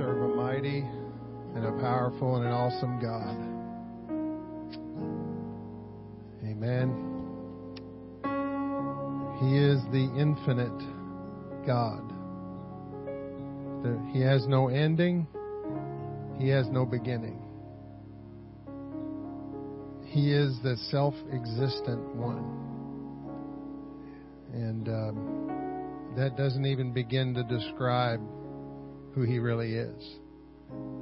serve a mighty and a powerful and an awesome God. Amen. He is the infinite God. He has no ending. He has no beginning. He is the self existent one. And um, that doesn't even begin to describe who he really is.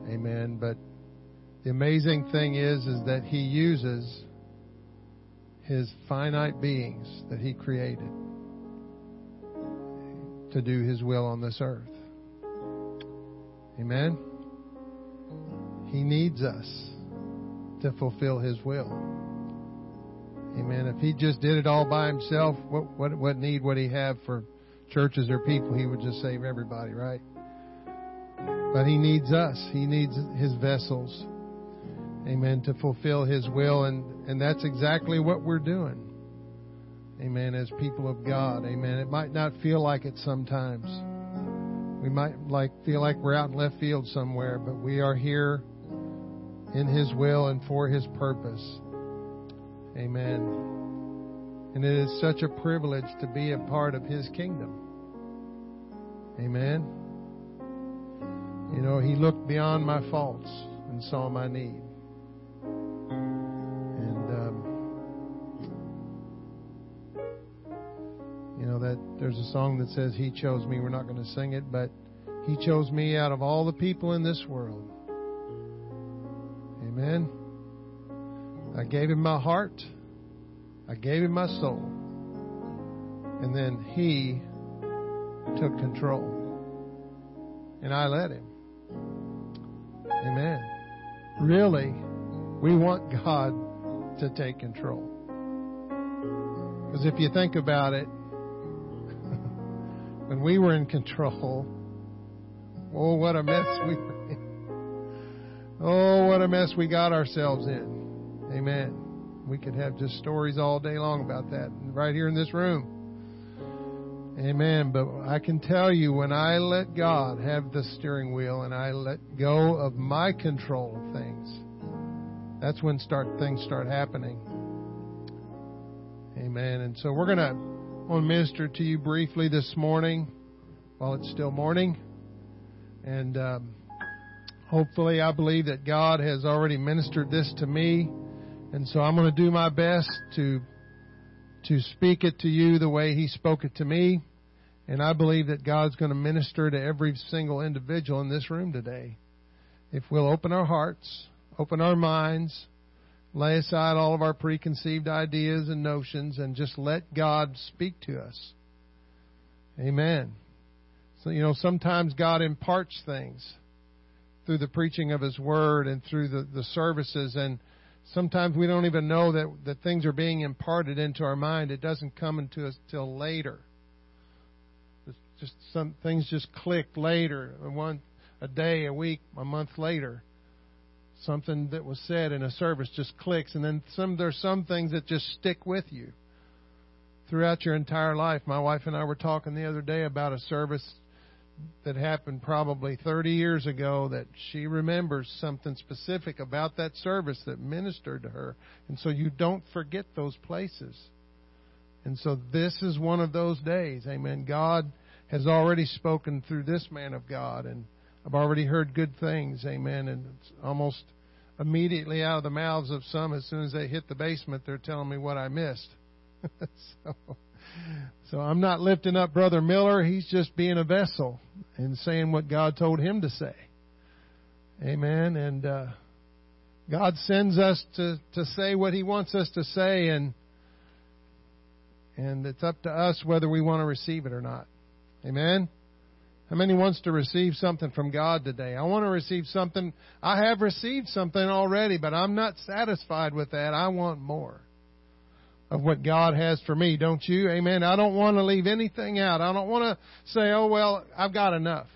Amen. But the amazing thing is, is that he uses his finite beings that he created to do his will on this earth. Amen. He needs us to fulfill his will. Amen. If he just did it all by himself, what what what need would he have for churches or people? He would just save everybody, right? But he needs us. He needs his vessels. Amen. To fulfill his will. And, and that's exactly what we're doing. Amen. As people of God. Amen. It might not feel like it sometimes. We might like feel like we're out in left field somewhere, but we are here in his will and for his purpose. Amen. And it is such a privilege to be a part of his kingdom. Amen. You know, He looked beyond my faults and saw my need. And, um, you know, that there's a song that says, He chose me. We're not going to sing it, but He chose me out of all the people in this world. Amen. I gave Him my heart. I gave Him my soul. And then He took control. And I let Him. Amen. Really, we want God to take control. Because if you think about it, when we were in control, oh, what a mess we were in. Oh, what a mess we got ourselves in. Amen. We could have just stories all day long about that right here in this room. Amen. But I can tell you when I let God have the steering wheel and I let go of my control of things, that's when start things start happening. Amen. And so we're to want to minister to you briefly this morning while it's still morning. And um, hopefully, I believe that God has already ministered this to me. And so I'm going to do my best to to speak it to you the way He spoke it to me. And I believe that God's going to minister to every single individual in this room today. If we'll open our hearts, open our minds, lay aside all of our preconceived ideas and notions, and just let God speak to us. Amen. So, you know, sometimes God imparts things through the preaching of His Word and through the, the services, and sometimes we don't even know that, that things are being imparted into our mind. It doesn't come into us till later just some things just click later, one a day, a week, a month later. Something that was said in a service just clicks, and then some there's some things that just stick with you throughout your entire life. My wife and I were talking the other day about a service that happened probably 30 years ago that she remembers something specific about that service that ministered to her. And so you don't forget those places. And so this is one of those days. Amen. God has already spoken through this man of God, and I've already heard good things. Amen. And it's almost immediately out of the mouths of some, as soon as they hit the basement, they're telling me what I missed. so, so I'm not lifting up Brother Miller. He's just being a vessel and saying what God told him to say. Amen. And uh, God sends us to to say what He wants us to say, and and it's up to us whether we want to receive it or not. Amen? How many wants to receive something from God today? I want to receive something. I have received something already, but I'm not satisfied with that. I want more of what God has for me, don't you? Amen. I don't want to leave anything out. I don't want to say, "Oh well, I've got enough."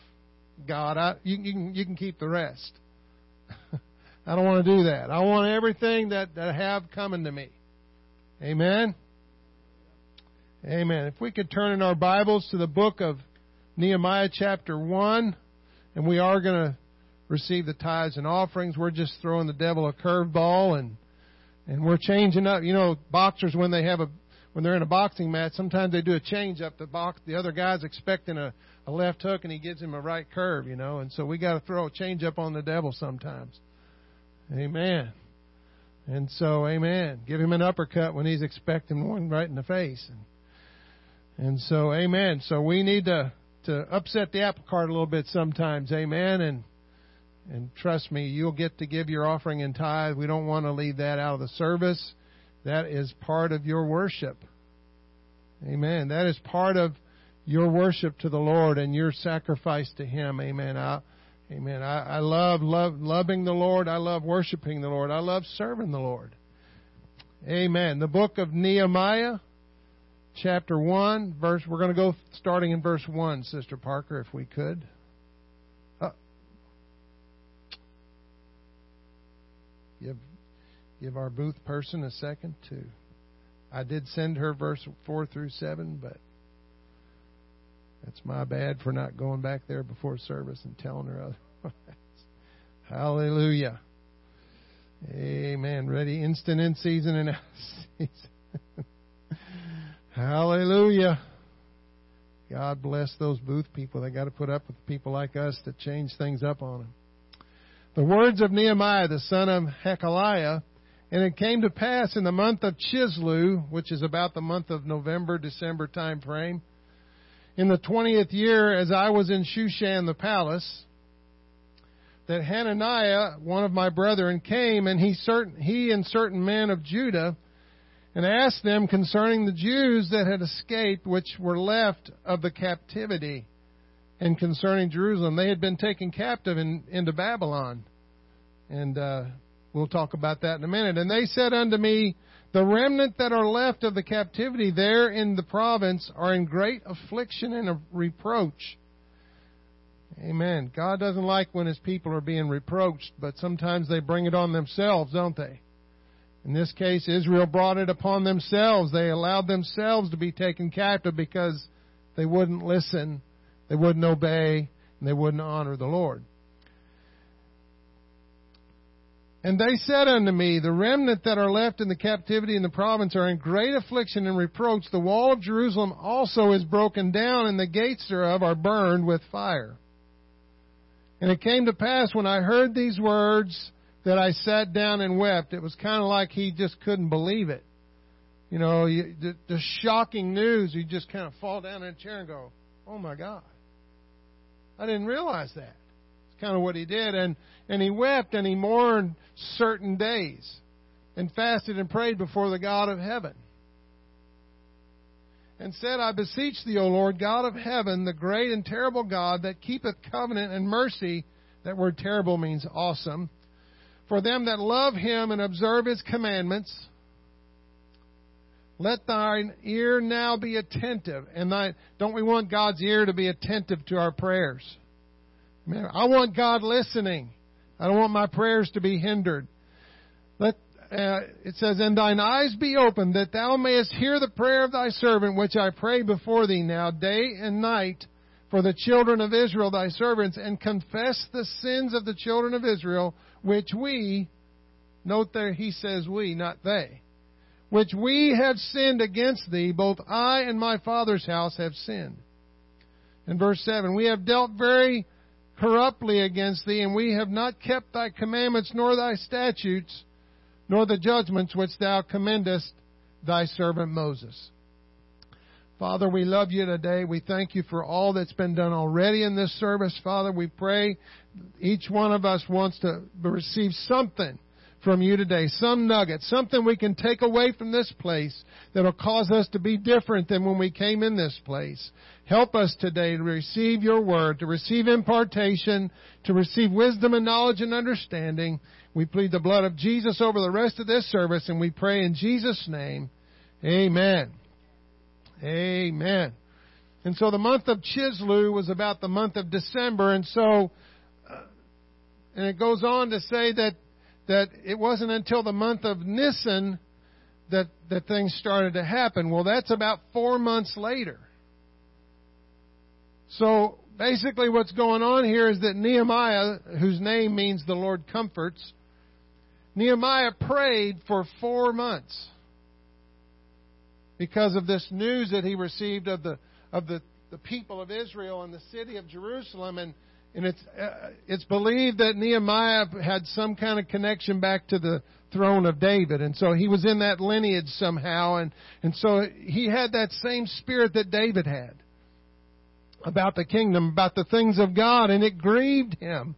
God, I, you, you can you can keep the rest. I don't want to do that. I want everything that, that I have coming to me. Amen. Amen. If we could turn in our Bibles to the book of Nehemiah, chapter 1, and we are going to receive the tithes and offerings. We're just throwing the devil a curveball and and we're changing up. You know, boxers when they have a when they're in a boxing match, sometimes they do a change up. The box, the other guy's expecting a, a left hook, and he gives him a right curve. You know, and so we got to throw a change up on the devil sometimes. Amen. And so, amen. Give him an uppercut when he's expecting one right in the face. And, and so, amen. So we need to to upset the apple cart a little bit sometimes. Amen. And and trust me, you'll get to give your offering and tithe. We don't want to leave that out of the service. That is part of your worship. Amen. That is part of your worship to the Lord and your sacrifice to Him. Amen. I, amen. I, I love, love loving the Lord. I love worshiping the Lord. I love serving the Lord. Amen. The book of Nehemiah, chapter one, verse. We're going to go starting in verse one, Sister Parker, if we could. Give, give our booth person a second to. I did send her verse 4 through 7, but that's my bad for not going back there before service and telling her otherwise. Hallelujah. Amen. Ready? Instant in season and out season. Hallelujah. God bless those booth people. They got to put up with people like us to change things up on them the words of Nehemiah the son of Hachaliah, and it came to pass in the month of Chisleu, which is about the month of November, December time frame, in the twentieth year, as I was in Shushan the palace, that Hananiah, one of my brethren, came, and he, certain, he and certain men of Judah, and asked them concerning the Jews that had escaped, which were left of the captivity and concerning Jerusalem. They had been taken captive in, into Babylon. And uh, we'll talk about that in a minute. And they said unto me, The remnant that are left of the captivity there in the province are in great affliction and reproach. Amen. God doesn't like when his people are being reproached, but sometimes they bring it on themselves, don't they? In this case, Israel brought it upon themselves. They allowed themselves to be taken captive because they wouldn't listen they wouldn't obey, and they wouldn't honor the Lord. And they said unto me, The remnant that are left in the captivity in the province are in great affliction and reproach. The wall of Jerusalem also is broken down, and the gates thereof are burned with fire. And it came to pass when I heard these words that I sat down and wept. It was kind of like he just couldn't believe it. You know, the, the shocking news, you just kind of fall down in a chair and go, Oh my God. I didn't realize that. It's kind of what he did. And, and he wept and he mourned certain days and fasted and prayed before the God of heaven. And said, I beseech thee, O Lord, God of heaven, the great and terrible God that keepeth covenant and mercy. That word terrible means awesome. For them that love him and observe his commandments. Let thine ear now be attentive. And thy, don't we want God's ear to be attentive to our prayers? I want God listening. I don't want my prayers to be hindered. Let, uh, it says, And thine eyes be open, that thou mayest hear the prayer of thy servant, which I pray before thee now, day and night, for the children of Israel, thy servants, and confess the sins of the children of Israel, which we, note there he says we, not they, which we have sinned against thee, both I and my father's house have sinned. In verse 7, we have dealt very corruptly against thee, and we have not kept thy commandments, nor thy statutes, nor the judgments which thou commendest thy servant Moses. Father, we love you today. We thank you for all that's been done already in this service. Father, we pray each one of us wants to receive something from you today, some nugget, something we can take away from this place that'll cause us to be different than when we came in this place. Help us today to receive your word, to receive impartation, to receive wisdom and knowledge and understanding. We plead the blood of Jesus over the rest of this service and we pray in Jesus' name. Amen. Amen. And so the month of Chisleu was about the month of December, and so, uh, and it goes on to say that that it wasn't until the month of Nisan that, that things started to happen. Well, that's about four months later. So basically what's going on here is that Nehemiah, whose name means the Lord comforts, Nehemiah prayed for four months because of this news that he received of the of the, the people of Israel and the city of Jerusalem and and it's uh, it's believed that Nehemiah had some kind of connection back to the throne of David. And so he was in that lineage somehow. And and so he had that same spirit that David had about the kingdom about the things of God. And it grieved him.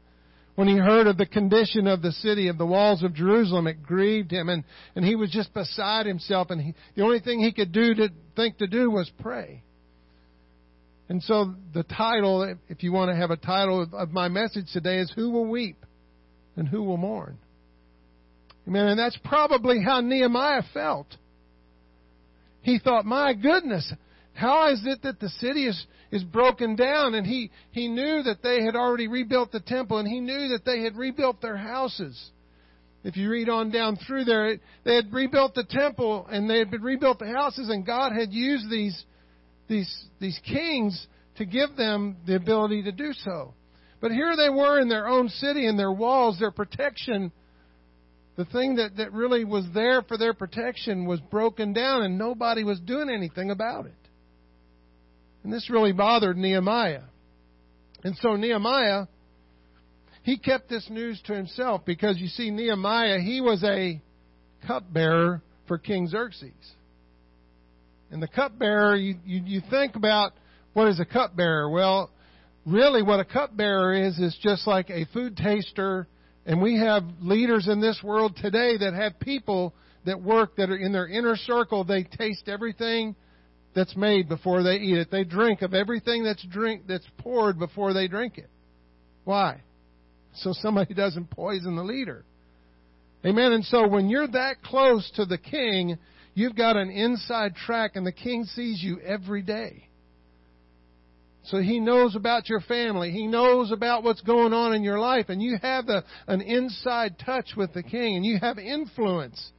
When he heard of the condition of the city, of the walls of Jerusalem, it grieved him, and, and he was just beside himself, and he, the only thing he could do to think to do was pray. And so the title, if you want to have a title of, my message today, is Who Will Weep and Who Will Mourn? Amen. And that's probably how Nehemiah felt. He thought, my goodness, how is it that the city is, is broken down? And he, he knew that they had already rebuilt the temple and he knew that they had rebuilt their houses. If you read on down through there, they had rebuilt the temple and they had rebuilt the houses and God had used these, these, these kings to give them the ability to do so. But here they were in their own city and their walls, their protection the thing that, that really was there for their protection was broken down and nobody was doing anything about it. And this really bothered Nehemiah. And so Nehemiah, he kept this news to himself because you see, Nehemiah, he was a cupbearer for King Xerxes. And the cupbearer, you, you, you think about what is a cupbearer? Well, really what a cupbearer is, is just like a food taster. And we have leaders in this world today that have people that work that are in their inner circle. They taste everything that's made before they eat it. They drink of everything that's drink that's poured before they drink it. Why? So somebody doesn't poison the leader. Amen. And so when you're that close to the king, you've got an inside track and the king sees you every day. So he knows about your family. He knows about what's going on in your life and you have a, an inside touch with the king and you have influence.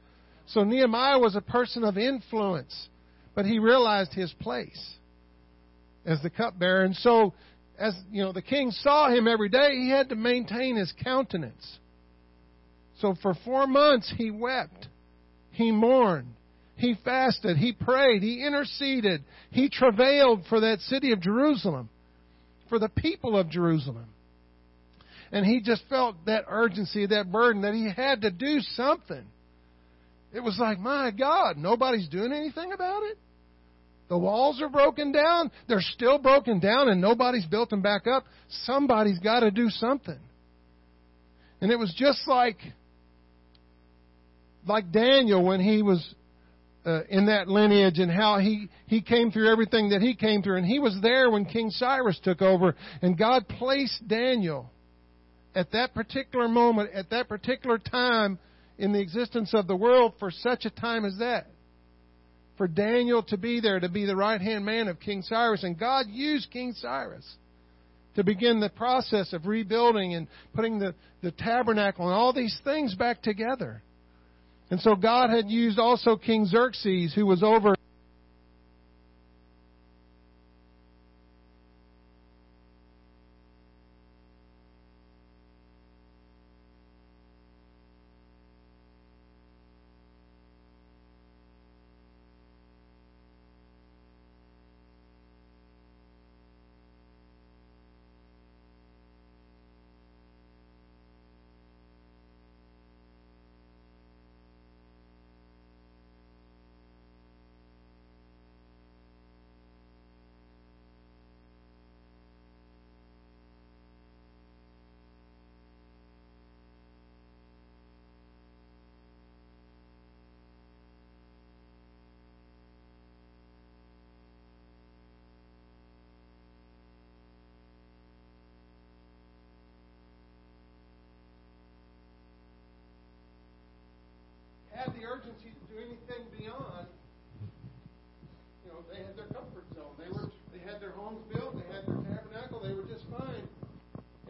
So Nehemiah was a person of influence. But he realized his place as the cupbearer. And so, as you know, the king saw him every day, he had to maintain his countenance. So for four months he wept, he mourned, he fasted, he prayed, he interceded, he travailed for that city of Jerusalem, for the people of Jerusalem. And he just felt that urgency, that burden that he had to do something. It was like, my God, nobody's doing anything about it? The walls are broken down. They're still broken down and nobody's built them back up. Somebody's got to do something. And it was just like, like Daniel when he was uh, in that lineage and how he, he came through everything that he came through. And he was there when King Cyrus took over and God placed Daniel at that particular moment, at that particular time in the existence of the world for such a time as that for Daniel to be there, to be the right hand man of King Cyrus. And God used King Cyrus to begin the process of rebuilding and putting the, the tabernacle and all these things back together. And so God had used also King Xerxes, who was over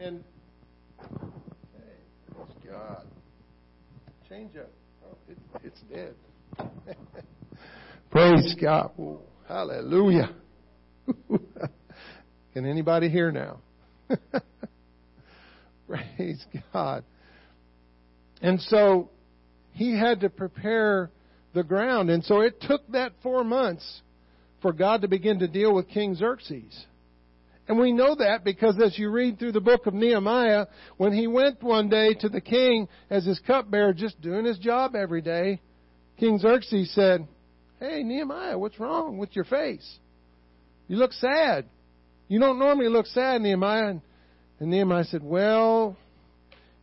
And hey, praise God. Change up. Oh, it, it's dead. praise God. Hallelujah. Can anybody hear now? Praise God. And so he had to prepare the ground. And so it took that four months for God to begin to deal with King Xerxes. And we know that because as you read through the book of Nehemiah, when he went one day to the king as his cupbearer, just doing his job every day, King Xerxes said, Hey, Nehemiah, what's wrong with your face? You look sad. You don't normally look sad, Nehemiah. And, and Nehemiah said, Well,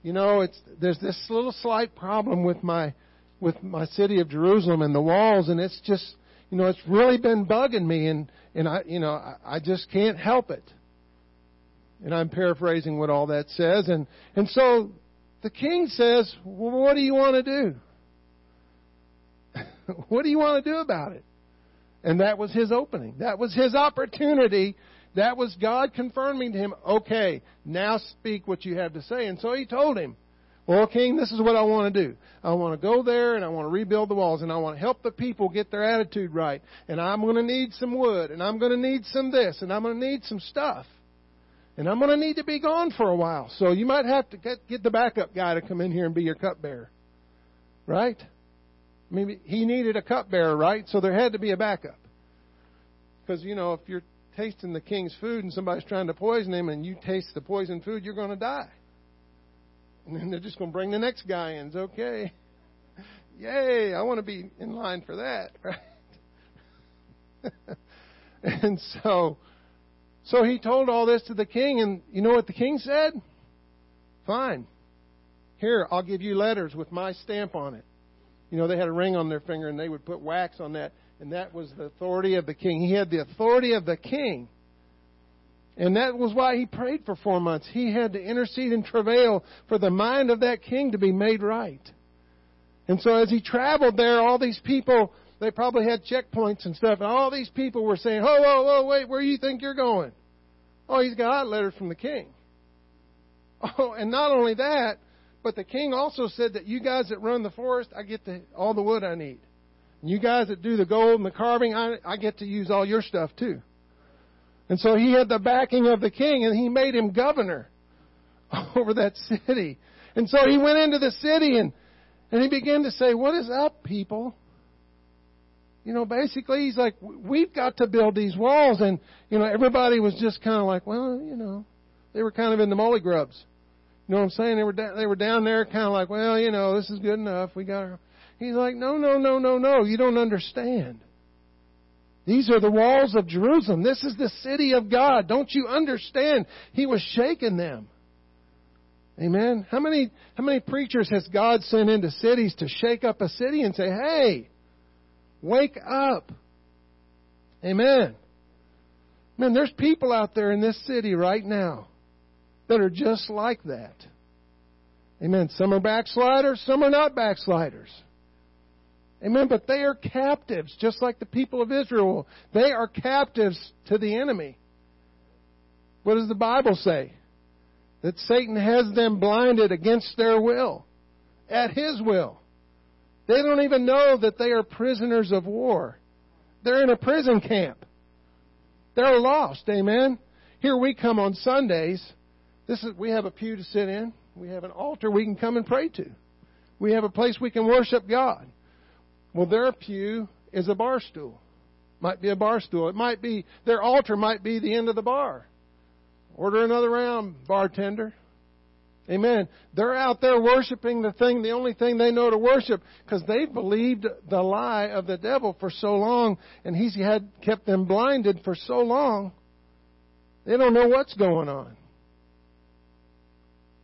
you know, it's there's this little slight problem with my with my city of Jerusalem and the walls, and it's just you know, it's really been bugging me, and and I, you know, I, I just can't help it. And I'm paraphrasing what all that says, and and so the king says, well, "What do you want to do? what do you want to do about it?" And that was his opening. That was his opportunity. That was God confirming to him, "Okay, now speak what you have to say." And so he told him, well, King, this is what I want to do. I want to go there and I want to rebuild the walls and I want to help the people get their attitude right. And I'm going to need some wood and I'm going to need some this and I'm going to need some stuff. And I'm going to need to be gone for a while. So you might have to get, get the backup guy to come in here and be your cupbearer. Right? I mean, he needed a cupbearer, right? So there had to be a backup. Because, you know, if you're tasting the king's food and somebody's trying to poison him and you taste the poisoned food, you're going to die. And then they're just going to bring the next guy in. It's okay. Yay, I want to be in line for that, right? and so, so he told all this to the king, and you know what the king said? Fine. Here, I'll give you letters with my stamp on it. You know, they had a ring on their finger, and they would put wax on that, and that was the authority of the king. He had the authority of the king and that was why he prayed for four months. He had to intercede and travail for the mind of that king to be made right. And so as he traveled there, all these people, they probably had checkpoints and stuff, and all these people were saying, Whoa, whoa, whoa, wait, where do you think you're going? Oh, he's got letters from the king. Oh, and not only that, but the king also said that you guys that run the forest, I get the, all the wood I need. And you guys that do the gold and the carving, I, I get to use all your stuff too. And so he had the backing of the king, and he made him governor over that city. And so he went into the city and, and he began to say, What is up, people? You know, basically, he's like, We've got to build these walls. And, you know, everybody was just kind of like, Well, you know, they were kind of in the molly grubs. You know what I'm saying? They were, da- they were down there kind of like, Well, you know, this is good enough. We got our. He's like, No, no, no, no, no. You don't understand. These are the walls of Jerusalem. This is the city of God. Don't you understand? He was shaking them. Amen. How many how many preachers has God sent into cities to shake up a city and say, "Hey, wake up." Amen. Man, there's people out there in this city right now that are just like that. Amen. Some are backsliders, some are not backsliders. Amen. But they are captives, just like the people of Israel. They are captives to the enemy. What does the Bible say? That Satan has them blinded against their will, at his will. They don't even know that they are prisoners of war. They're in a prison camp. They're lost. Amen. Here we come on Sundays. This is we have a pew to sit in. We have an altar we can come and pray to. We have a place we can worship God. Well, their pew is a bar stool. Might be a bar stool. It might be, their altar might be the end of the bar. Order another round, bartender. Amen. They're out there worshiping the thing, the only thing they know to worship, because they've believed the lie of the devil for so long, and he's had kept them blinded for so long. They don't know what's going on.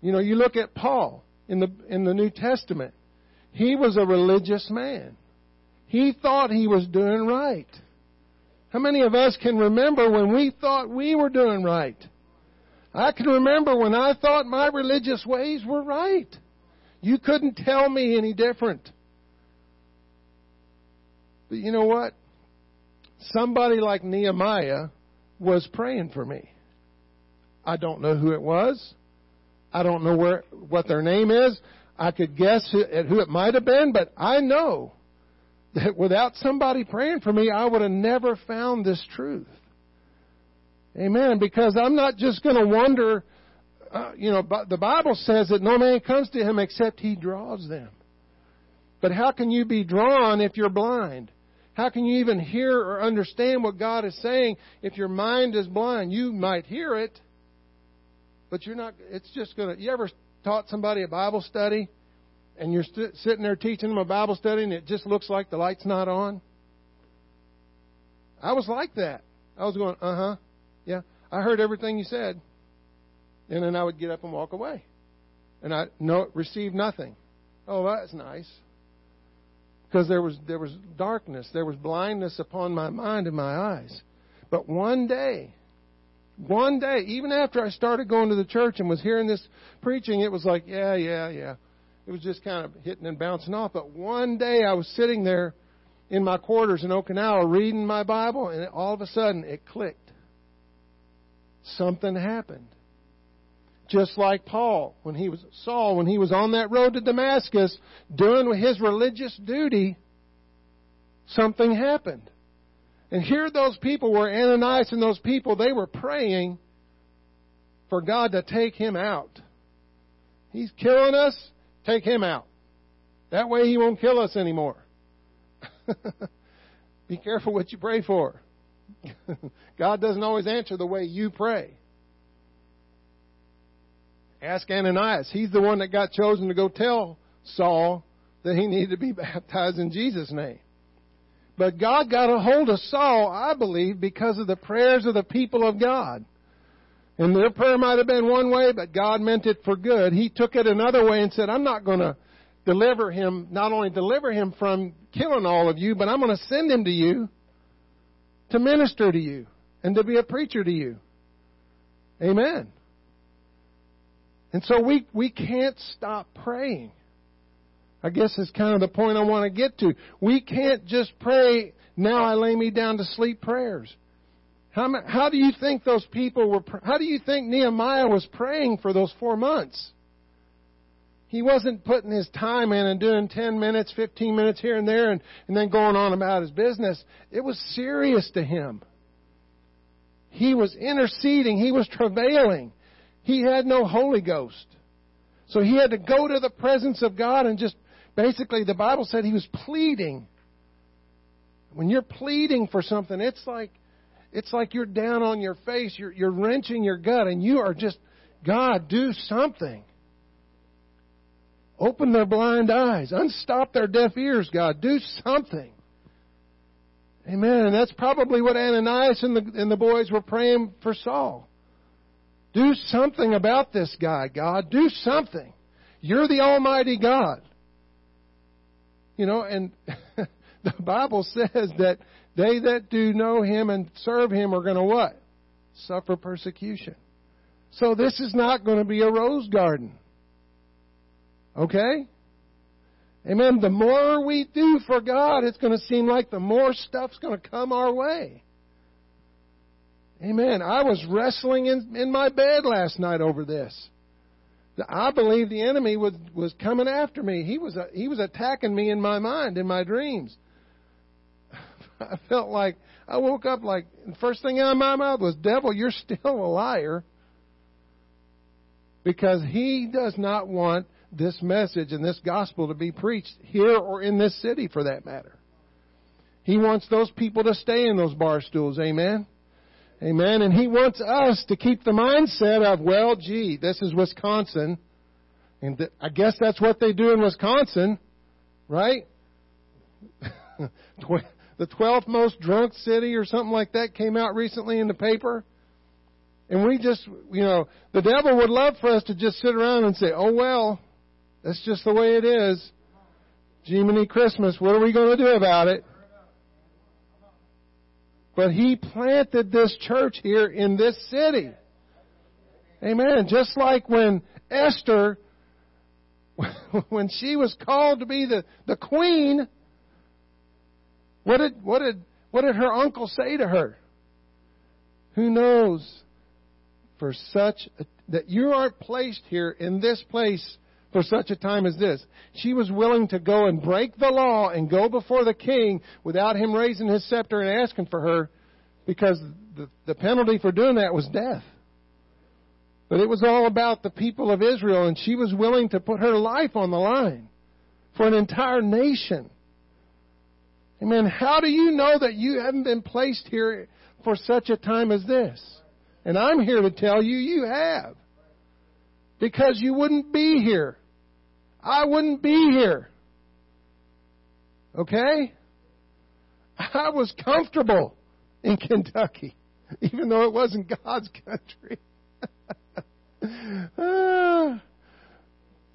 You know, you look at Paul in the in the New Testament. He was a religious man. He thought he was doing right. How many of us can remember when we thought we were doing right? I can remember when I thought my religious ways were right. You couldn't tell me any different. But you know what? Somebody like Nehemiah was praying for me. I don't know who it was. I don't know where what their name is. I could guess who, who it might have been, but I know that without somebody praying for me, I would have never found this truth. Amen. Because I'm not just going to wonder, uh, you know, the Bible says that no man comes to him except he draws them. But how can you be drawn if you're blind? How can you even hear or understand what God is saying if your mind is blind? You might hear it, but you're not, it's just going to, you ever taught somebody a Bible study and you're st- sitting there teaching them a Bible study and it just looks like the light's not on? I was like that. I was going, uh huh, yeah. I heard everything you said. And then I would get up and walk away. And I no, receive nothing. Oh, that's nice because there was there was darkness, there was blindness upon my mind and my eyes. But one day, one day, even after I started going to the church and was hearing this preaching, it was like, yeah, yeah, yeah. It was just kind of hitting and bouncing off. But one day I was sitting there in my quarters in Okinawa reading my Bible, and all of a sudden it clicked. Something happened just like Paul when he was Saul when he was on that road to Damascus doing his religious duty something happened and here those people were Ananias and those people they were praying for God to take him out he's killing us take him out that way he won't kill us anymore be careful what you pray for God doesn't always answer the way you pray Ask Ananias. He's the one that got chosen to go tell Saul that he needed to be baptized in Jesus' name. But God got a hold of Saul, I believe, because of the prayers of the people of God. And their prayer might have been one way, but God meant it for good. He took it another way and said, I'm not going to deliver him, not only deliver him from killing all of you, but I'm going to send him to you to minister to you and to be a preacher to you. Amen. And so we, we can't stop praying. I guess is kind of the point I want to get to. We can't just pray, now I lay me down to sleep prayers. How, how do you think those people were, how do you think Nehemiah was praying for those four months? He wasn't putting his time in and doing 10 minutes, 15 minutes here and there and, and then going on about his business. It was serious to him. He was interceding. He was travailing. He had no Holy Ghost. So he had to go to the presence of God and just basically the Bible said he was pleading. When you're pleading for something, it's like it's like you're down on your face, you're you're wrenching your gut and you are just God, do something. Open their blind eyes. Unstop their deaf ears, God. Do something. Amen. And that's probably what Ananias and the, and the boys were praying for Saul. Do something about this guy, God. Do something. You're the Almighty God. You know, and the Bible says that they that do know Him and serve Him are going to what? Suffer persecution. So this is not going to be a rose garden. Okay? Amen. The more we do for God, it's going to seem like the more stuff's going to come our way. Amen. I was wrestling in, in my bed last night over this. I believe the enemy was, was coming after me. He was, he was attacking me in my mind, in my dreams. I felt like, I woke up like, the first thing out of my mouth was, Devil, you're still a liar. Because he does not want this message and this gospel to be preached here or in this city for that matter. He wants those people to stay in those bar stools. Amen. Amen. And he wants us to keep the mindset of, well, gee, this is Wisconsin. And th- I guess that's what they do in Wisconsin, right? the 12th most drunk city or something like that came out recently in the paper. And we just, you know, the devil would love for us to just sit around and say, oh, well, that's just the way it is. Jiminy Christmas, what are we going to do about it? But he planted this church here in this city. Amen. Just like when Esther, when she was called to be the, the queen, what did, what did, what did her uncle say to her? Who knows for such a, that you aren't placed here in this place for such a time as this. She was willing to go and break the law and go before the king without him raising his scepter and asking for her because the, the penalty for doing that was death. But it was all about the people of Israel, and she was willing to put her life on the line for an entire nation. Amen. How do you know that you haven't been placed here for such a time as this? And I'm here to tell you, you have. Because you wouldn't be here. I wouldn't be here. Okay? I was comfortable in Kentucky, even though it wasn't God's country. Ah.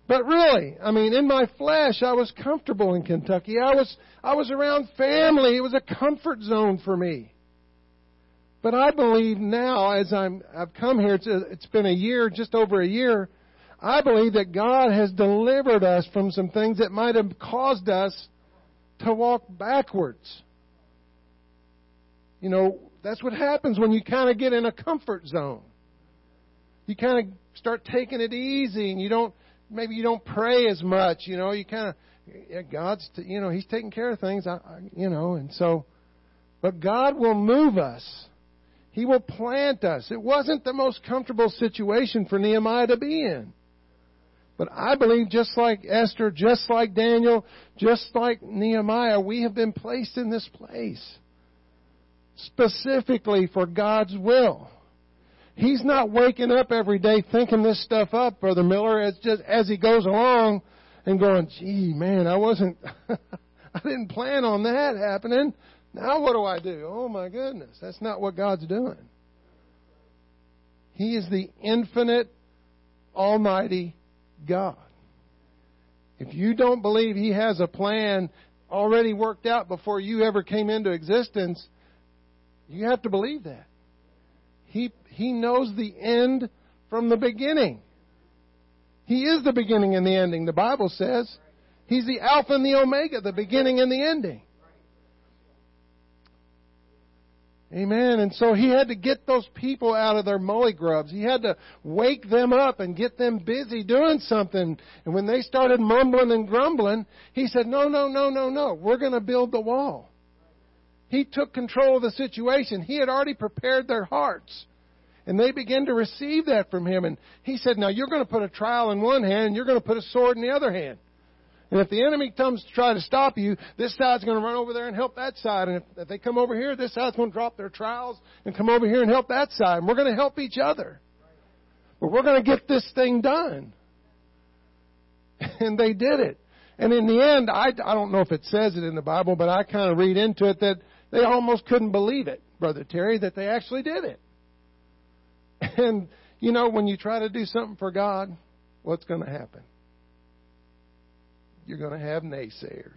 But really, I mean, in my flesh, I was comfortable in Kentucky. I was, I was around family. It was a comfort zone for me. But I believe now, as I'm, I've come here, it's, it's been a year, just over a year, I believe that God has delivered us from some things that might have caused us to walk backwards. You know, that's what happens when you kind of get in a comfort zone. You kind of start taking it easy and you don't, maybe you don't pray as much, you know, you kind of, yeah, God's, you know, He's taking care of things, I, I, you know, and so, but God will move us. He will plant us. It wasn't the most comfortable situation for Nehemiah to be in. But I believe just like Esther, just like Daniel, just like Nehemiah, we have been placed in this place specifically for God's will. He's not waking up every day thinking this stuff up, Brother Miller, as just as he goes along and going, gee, man, I wasn't, I didn't plan on that happening. Now what do I do? Oh my goodness, that's not what God's doing. He is the infinite, almighty God. If you don't believe He has a plan already worked out before you ever came into existence, you have to believe that. He, he knows the end from the beginning. He is the beginning and the ending, the Bible says. He's the Alpha and the Omega, the beginning and the ending. Amen. And so he had to get those people out of their molly grubs. He had to wake them up and get them busy doing something. And when they started mumbling and grumbling, he said, No, no, no, no, no. We're going to build the wall. He took control of the situation. He had already prepared their hearts. And they began to receive that from him. And he said, Now you're going to put a trial in one hand and you're going to put a sword in the other hand. And if the enemy comes to try to stop you, this side's going to run over there and help that side. And if, if they come over here, this side's going to drop their trials and come over here and help that side. And we're going to help each other. But we're going to get this thing done. And they did it. And in the end, I, I don't know if it says it in the Bible, but I kind of read into it that they almost couldn't believe it, Brother Terry, that they actually did it. And, you know, when you try to do something for God, what's going to happen? you're going to have naysayers.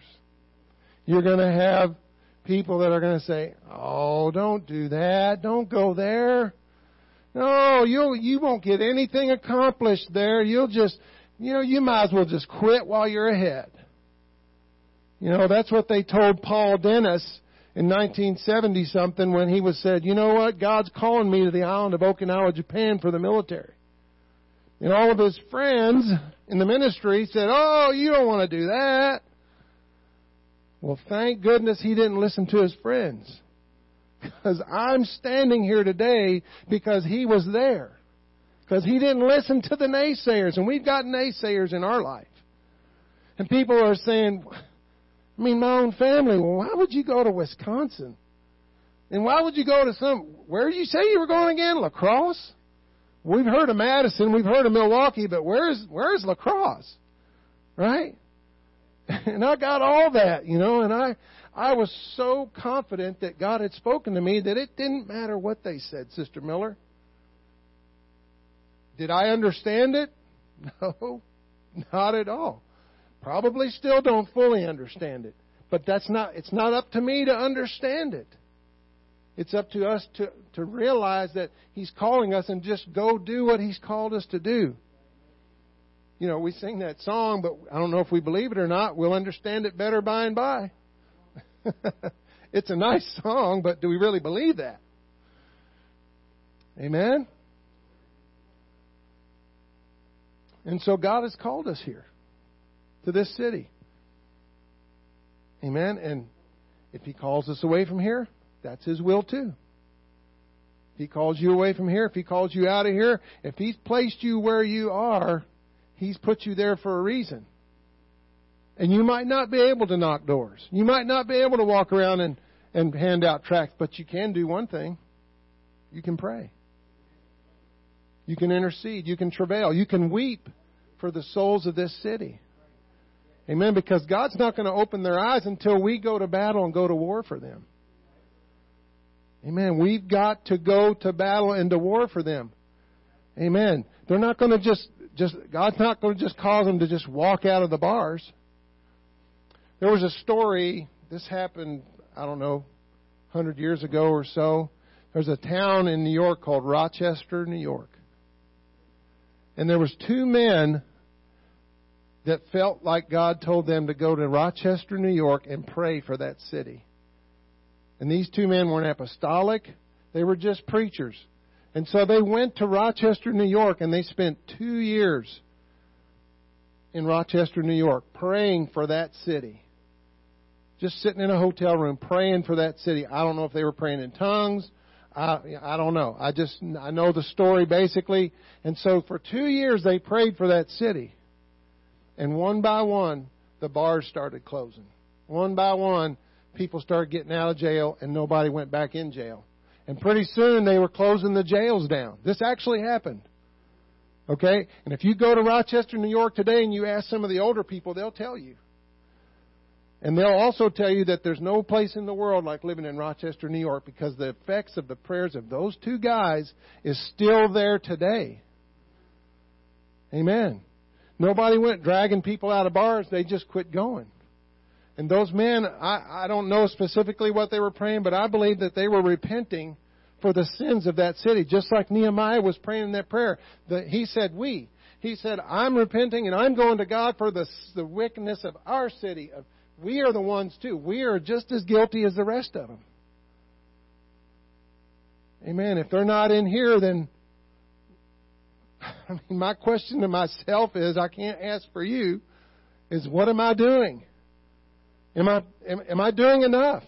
You're going to have people that are going to say, "Oh, don't do that. Don't go there." No, you you won't get anything accomplished there. You'll just, you know, you might as well just quit while you're ahead. You know, that's what they told Paul Dennis in 1970 something when he was said, "You know what? God's calling me to the island of Okinawa, Japan for the military." And all of his friends in the ministry said, Oh, you don't want to do that. Well, thank goodness he didn't listen to his friends. Because I'm standing here today because he was there. Because he didn't listen to the naysayers. And we've got naysayers in our life. And people are saying, I mean, my own family, well, why would you go to Wisconsin? And why would you go to some, where did you say you were going again? La Crosse? We've heard of Madison, we've heard of Milwaukee, but where's where's La Crosse? Right? And I got all that, you know, and I I was so confident that God had spoken to me that it didn't matter what they said, Sister Miller. Did I understand it? No, not at all. Probably still don't fully understand it. But that's not it's not up to me to understand it. It's up to us to, to realize that He's calling us and just go do what He's called us to do. You know, we sing that song, but I don't know if we believe it or not. We'll understand it better by and by. it's a nice song, but do we really believe that? Amen? And so God has called us here to this city. Amen? And if He calls us away from here, that's His will too. If He calls you away from here, if He calls you out of here, if He's placed you where you are, He's put you there for a reason. And you might not be able to knock doors. You might not be able to walk around and, and hand out tracts, but you can do one thing. You can pray. You can intercede. You can travail. You can weep for the souls of this city. Amen. Because God's not going to open their eyes until we go to battle and go to war for them. Amen. We've got to go to battle and to war for them. Amen. They're not going to just, just, God's not going to just cause them to just walk out of the bars. There was a story, this happened, I don't know, 100 years ago or so. There's a town in New York called Rochester, New York. And there was two men that felt like God told them to go to Rochester, New York and pray for that city. And these two men weren't apostolic, they were just preachers. And so they went to Rochester, New York, and they spent two years in Rochester, New York, praying for that city. Just sitting in a hotel room praying for that city. I don't know if they were praying in tongues. I, I don't know. I just I know the story basically. And so for two years they prayed for that city. And one by one, the bars started closing. One by one, people started getting out of jail, and nobody went back in jail. And pretty soon, they were closing the jails down. This actually happened. Okay? And if you go to Rochester, New York today and you ask some of the older people, they'll tell you. And they'll also tell you that there's no place in the world like living in Rochester, New York, because the effects of the prayers of those two guys is still there today. Amen. Nobody went dragging people out of bars. They just quit going. And those men, I, I don't know specifically what they were praying, but I believe that they were repenting for the sins of that city, just like Nehemiah was praying in that prayer. The, he said, "We." He said, "I'm repenting and I'm going to God for the the wickedness of our city. We are the ones too. We are just as guilty as the rest of them." Amen. If they're not in here, then I mean, my question to myself is I can't ask for you, is what am I doing? Am I, am, am I doing enough?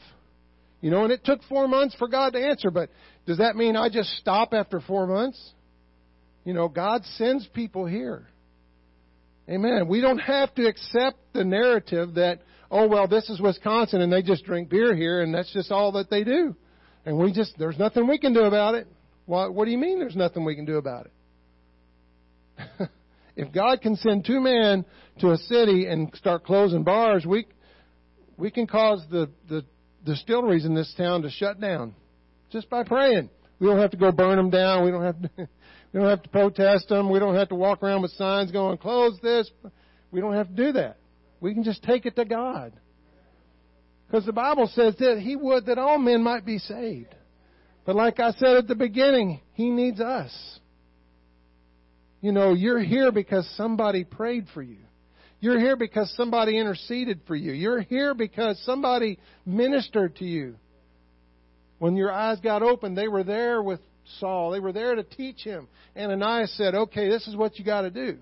You know, and it took four months for God to answer, but does that mean I just stop after four months? You know, God sends people here. Amen. We don't have to accept the narrative that, oh, well, this is Wisconsin and they just drink beer here and that's just all that they do. And we just, there's nothing we can do about it. What, what do you mean there's nothing we can do about it? if God can send two men to a city and start closing bars, we we can cause the, the distilleries in this town to shut down just by praying. We don't have to go burn them down. We don't have to, we don't have to protest them. We don't have to walk around with signs going, close this. We don't have to do that. We can just take it to God. Because the Bible says that He would that all men might be saved. But like I said at the beginning, He needs us. You know, you're here because somebody prayed for you. You're here because somebody interceded for you. You're here because somebody ministered to you. When your eyes got open, they were there with Saul. They were there to teach him. And Ananias said, okay, this is what you got to do.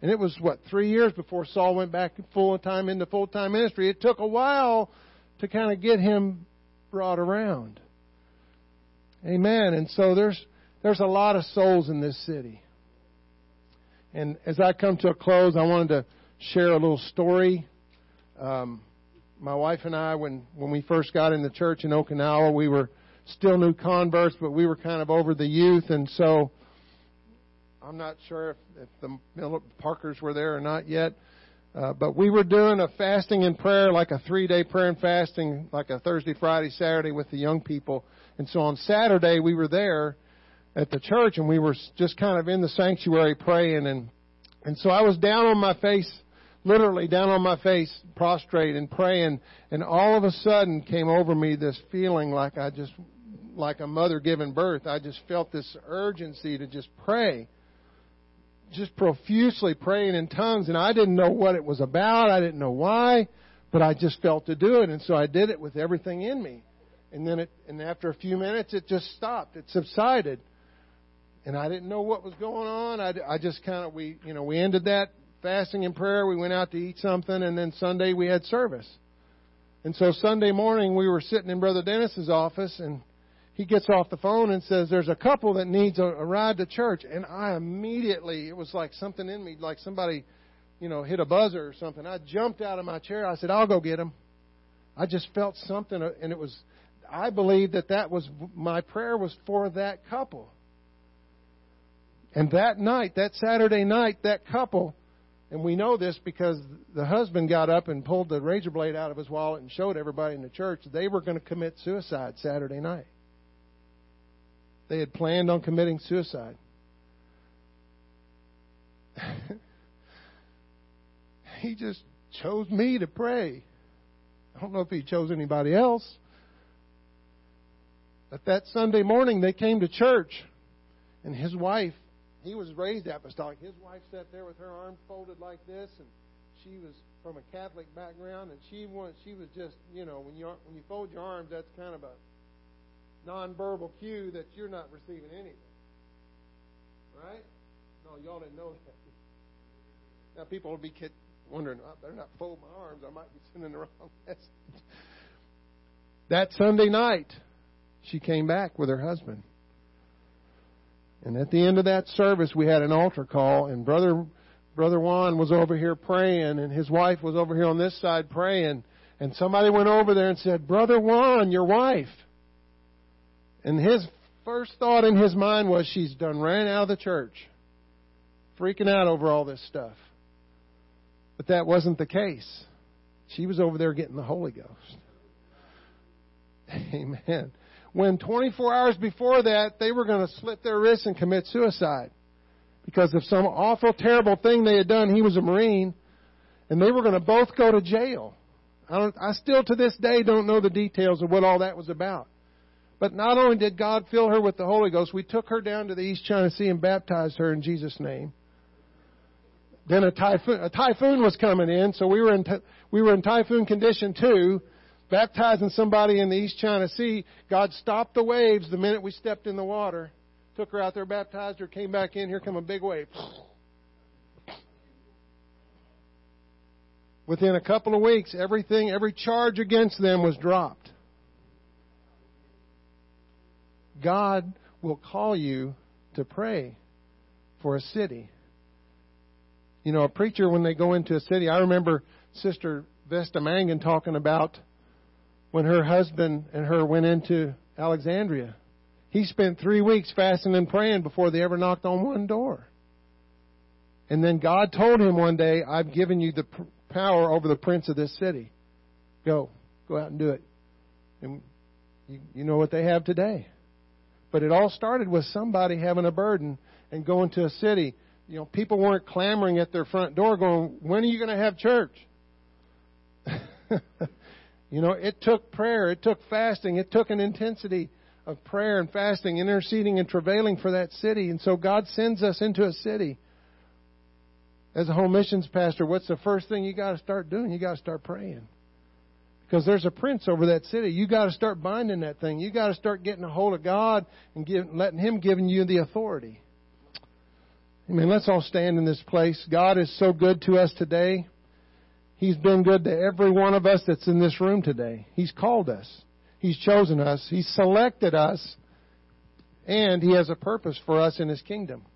And it was, what, three years before Saul went back full time into full time ministry. It took a while to kind of get him brought around. Amen. And so there's there's a lot of souls in this city. And as I come to a close, I wanted to share a little story. Um, my wife and I, when, when we first got in the church in Okinawa, we were still new converts, but we were kind of over the youth. And so I'm not sure if, if the Parkers were there or not yet. Uh, but we were doing a fasting and prayer, like a three day prayer and fasting, like a Thursday, Friday, Saturday with the young people. And so on Saturday, we were there at the church, and we were just kind of in the sanctuary praying, and and so I was down on my face, literally down on my face, prostrate and praying, and all of a sudden came over me this feeling like I just like a mother giving birth. I just felt this urgency to just pray. Just profusely praying in tongues, and I didn't know what it was about. I didn't know why, but I just felt to do it, and so I did it with everything in me. And then it, and after a few minutes, it just stopped. It subsided and I didn't know what was going on. I, I just kind of we you know we ended that fasting and prayer. We went out to eat something, and then Sunday we had service. And so Sunday morning we were sitting in Brother Dennis's office, and he gets off the phone and says, There's a couple that needs a, a ride to church. And I immediately, it was like something in me, like somebody, you know, hit a buzzer or something. I jumped out of my chair. I said, I'll go get them. I just felt something, uh, and it was, I believe that that was, my prayer was for that couple. And that night, that Saturday night, that couple, and we know this because the husband got up and pulled the razor blade out of his wallet and showed everybody in the church they were going to commit suicide Saturday night. They had planned on committing suicide. he just chose me to pray. I don't know if he chose anybody else. But that Sunday morning, they came to church, and his wife, he was raised apostolic. His wife sat there with her arms folded like this, and she was from a Catholic background, and she was she was just you know when you when you fold your arms, that's kind of a nonverbal cue that you're not receiving anything. Right? No, y'all didn't know that. Now people will be wondering, oh, I better not fold my arms. I might be sending the wrong message. That Sunday night, she came back with her husband. And at the end of that service, we had an altar call, and brother brother Juan was over here praying, and his wife was over here on this side praying. And somebody went over there and said, "Brother Juan, your wife." And his first thought in his mind was, "She's done ran out of the church, freaking out over all this stuff." But that wasn't the case. She was over there getting the Holy Ghost. Amen. When 24 hours before that, they were going to slit their wrists and commit suicide because of some awful, terrible thing they had done. He was a Marine, and they were going to both go to jail. I, don't, I still, to this day, don't know the details of what all that was about. But not only did God fill her with the Holy Ghost, we took her down to the East China Sea and baptized her in Jesus' name. Then a typhoon, a typhoon was coming in, so we were in we were in typhoon condition too, baptizing somebody in the East China Sea. God stopped the waves the minute we stepped in the water. Took her out there, baptized her, came back in. Here come a big wave. Within a couple of weeks, everything, every charge against them was dropped. God will call you to pray for a city. You know, a preacher, when they go into a city, I remember Sister Vesta Mangun talking about when her husband and her went into Alexandria. He spent three weeks fasting and praying before they ever knocked on one door. And then God told him one day, I've given you the power over the prince of this city. Go. Go out and do it. And you, you know what they have today. But it all started with somebody having a burden and going to a city you know, people weren't clamoring at their front door going, when are you going to have church? you know, it took prayer, it took fasting, it took an intensity of prayer and fasting, interceding and travailing for that city. And so God sends us into a city. As a home missions pastor, what's the first thing you got to start doing? You got to start praying. Because there's a prince over that city. You got to start binding that thing. You got to start getting a hold of God and give, letting Him giving you the authority. Amen. Let's all stand in this place. God is so good to us today. He's been good to every one of us that's in this room today. He's called us. He's chosen us. He's selected us. And He has a purpose for us in His kingdom.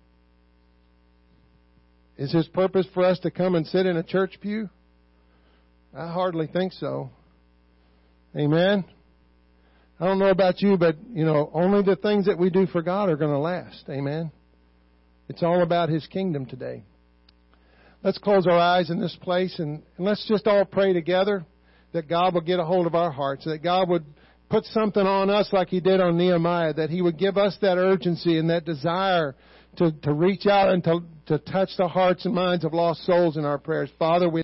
Is His purpose for us to come and sit in a church pew? I hardly think so. Amen. I don't know about you, but you know, only the things that we do for God are going to last. Amen. It's all about His kingdom today. Let's close our eyes in this place and, and let's just all pray together that God will get a hold of our hearts, that God would put something on us like He did on Nehemiah, that He would give us that urgency and that desire to, to reach out and to, to touch the hearts and minds of lost souls in our prayers. Father, we